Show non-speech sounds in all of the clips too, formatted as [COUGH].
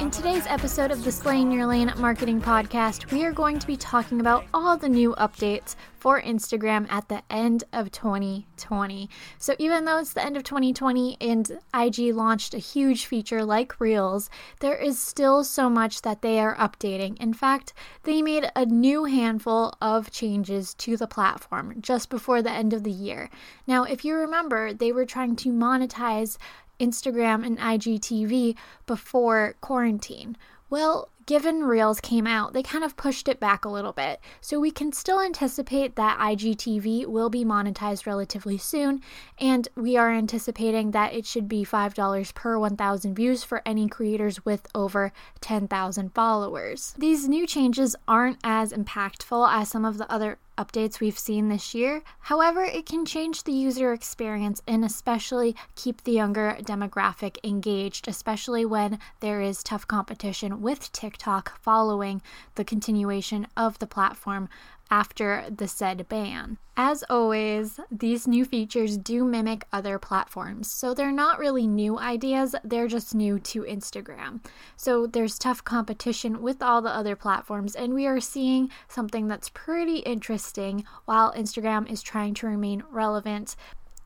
In today's episode of the Slaying Your Lane Marketing Podcast, we are going to be talking about all the new updates for Instagram at the end of 2020. So, even though it's the end of 2020 and IG launched a huge feature like Reels, there is still so much that they are updating. In fact, they made a new handful of changes to the platform just before the end of the year. Now, if you remember, they were trying to monetize Instagram and IGTV before quarantine. Well, given Reels came out, they kind of pushed it back a little bit. So we can still anticipate that IGTV will be monetized relatively soon, and we are anticipating that it should be $5 per 1,000 views for any creators with over 10,000 followers. These new changes aren't as impactful as some of the other updates we've seen this year. However, it can change the user experience and especially keep the younger demographic engaged, especially when there is tough competition with TikTok following the continuation of the platform after the said ban. As always, these new features do mimic other platforms, so they're not really new ideas, they're just new to Instagram. So there's tough competition with all the other platforms, and we are seeing something that's pretty interesting while Instagram is trying to remain relevant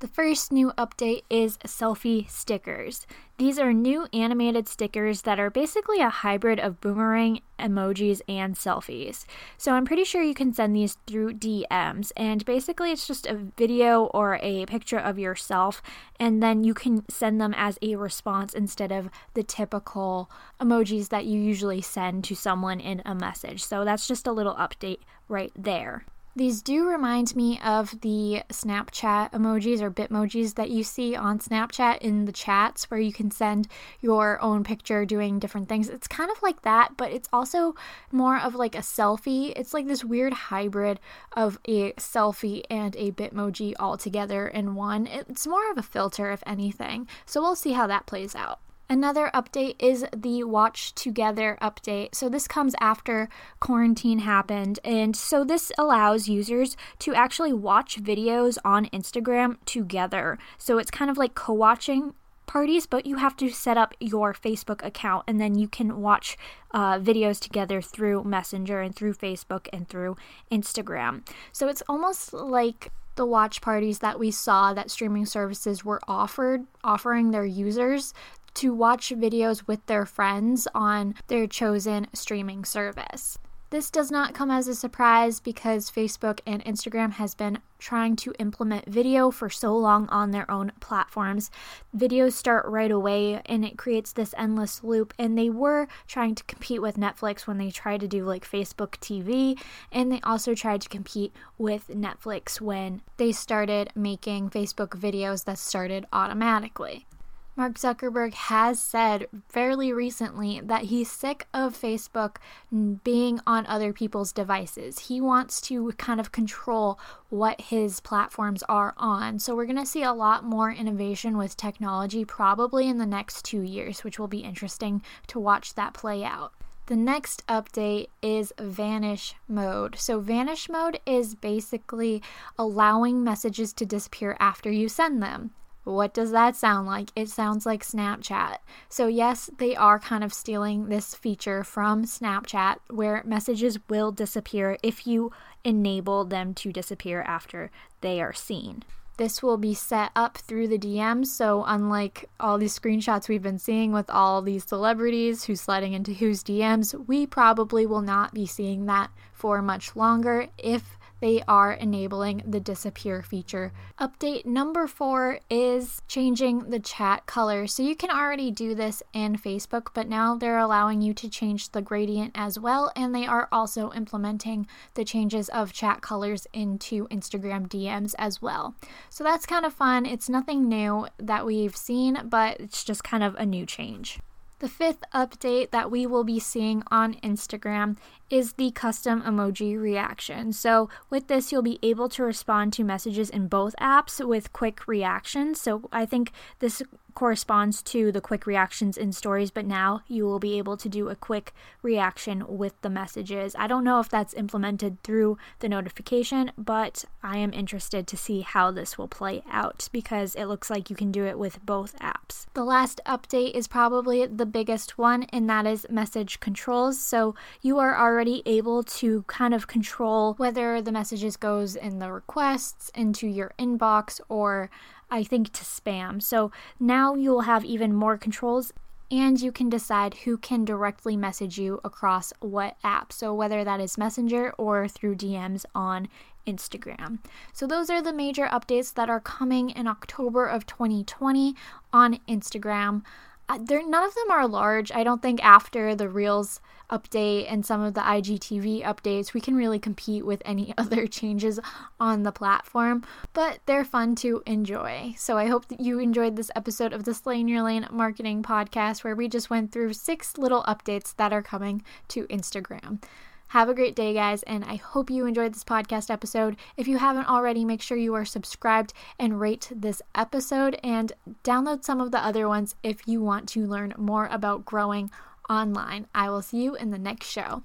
the first new update is selfie stickers. These are new animated stickers that are basically a hybrid of boomerang emojis and selfies. So I'm pretty sure you can send these through DMs, and basically it's just a video or a picture of yourself, and then you can send them as a response instead of the typical emojis that you usually send to someone in a message. So that's just a little update right there. These do remind me of the Snapchat emojis or Bitmojis that you see on Snapchat in the chats where you can send your own picture doing different things. It's kind of like that, but it's also more of like a selfie. It's like this weird hybrid of a selfie and a Bitmoji all together in one. It's more of a filter, if anything. So we'll see how that plays out. Another update is the Watch Together update. So, this comes after quarantine happened. And so, this allows users to actually watch videos on Instagram together. So, it's kind of like co watching parties, but you have to set up your Facebook account and then you can watch uh, videos together through Messenger and through Facebook and through Instagram. So, it's almost like the watch parties that we saw that streaming services were offered offering their users to watch videos with their friends on their chosen streaming service. This does not come as a surprise because Facebook and Instagram has been trying to implement video for so long on their own platforms. Videos start right away and it creates this endless loop and they were trying to compete with Netflix when they tried to do like Facebook TV and they also tried to compete with Netflix when they started making Facebook videos that started automatically. Mark Zuckerberg has said fairly recently that he's sick of Facebook being on other people's devices. He wants to kind of control what his platforms are on. So, we're going to see a lot more innovation with technology probably in the next two years, which will be interesting to watch that play out. The next update is vanish mode. So, vanish mode is basically allowing messages to disappear after you send them. What does that sound like? It sounds like Snapchat. So, yes, they are kind of stealing this feature from Snapchat where messages will disappear if you enable them to disappear after they are seen. This will be set up through the DMs, so unlike all these screenshots we've been seeing with all these celebrities who's sliding into whose DMs, we probably will not be seeing that for much longer if they are enabling the disappear feature. Update number four is changing the chat color. So you can already do this in Facebook, but now they're allowing you to change the gradient as well. And they are also implementing the changes of chat colors into Instagram DMs as well. So that's kind of fun. It's nothing new that we've seen, but it's just kind of a new change. The fifth update that we will be seeing on Instagram is the custom emoji reaction. So, with this, you'll be able to respond to messages in both apps with quick reactions. So, I think this corresponds to the quick reactions in stories, but now you will be able to do a quick reaction with the messages. I don't know if that's implemented through the notification, but I am interested to see how this will play out because it looks like you can do it with both apps. The last update is probably the biggest one, and that is message controls. So you are already able to kind of control whether the messages goes in the requests, into your inbox, or I think, to spam. So now you'll have even more controls and you can decide who can directly message you across what app. So, whether that is Messenger or through DMs on Instagram. So, those are the major updates that are coming in October of 2020 on Instagram. There, none of them are large. I don't think after the Reels update and some of the IGTV updates, we can really compete with any [LAUGHS] other changes on the platform, but they're fun to enjoy. So I hope that you enjoyed this episode of the Slay in Your Lane Marketing Podcast, where we just went through six little updates that are coming to Instagram. Have a great day, guys, and I hope you enjoyed this podcast episode. If you haven't already, make sure you are subscribed and rate this episode and download some of the other ones if you want to learn more about growing online. I will see you in the next show.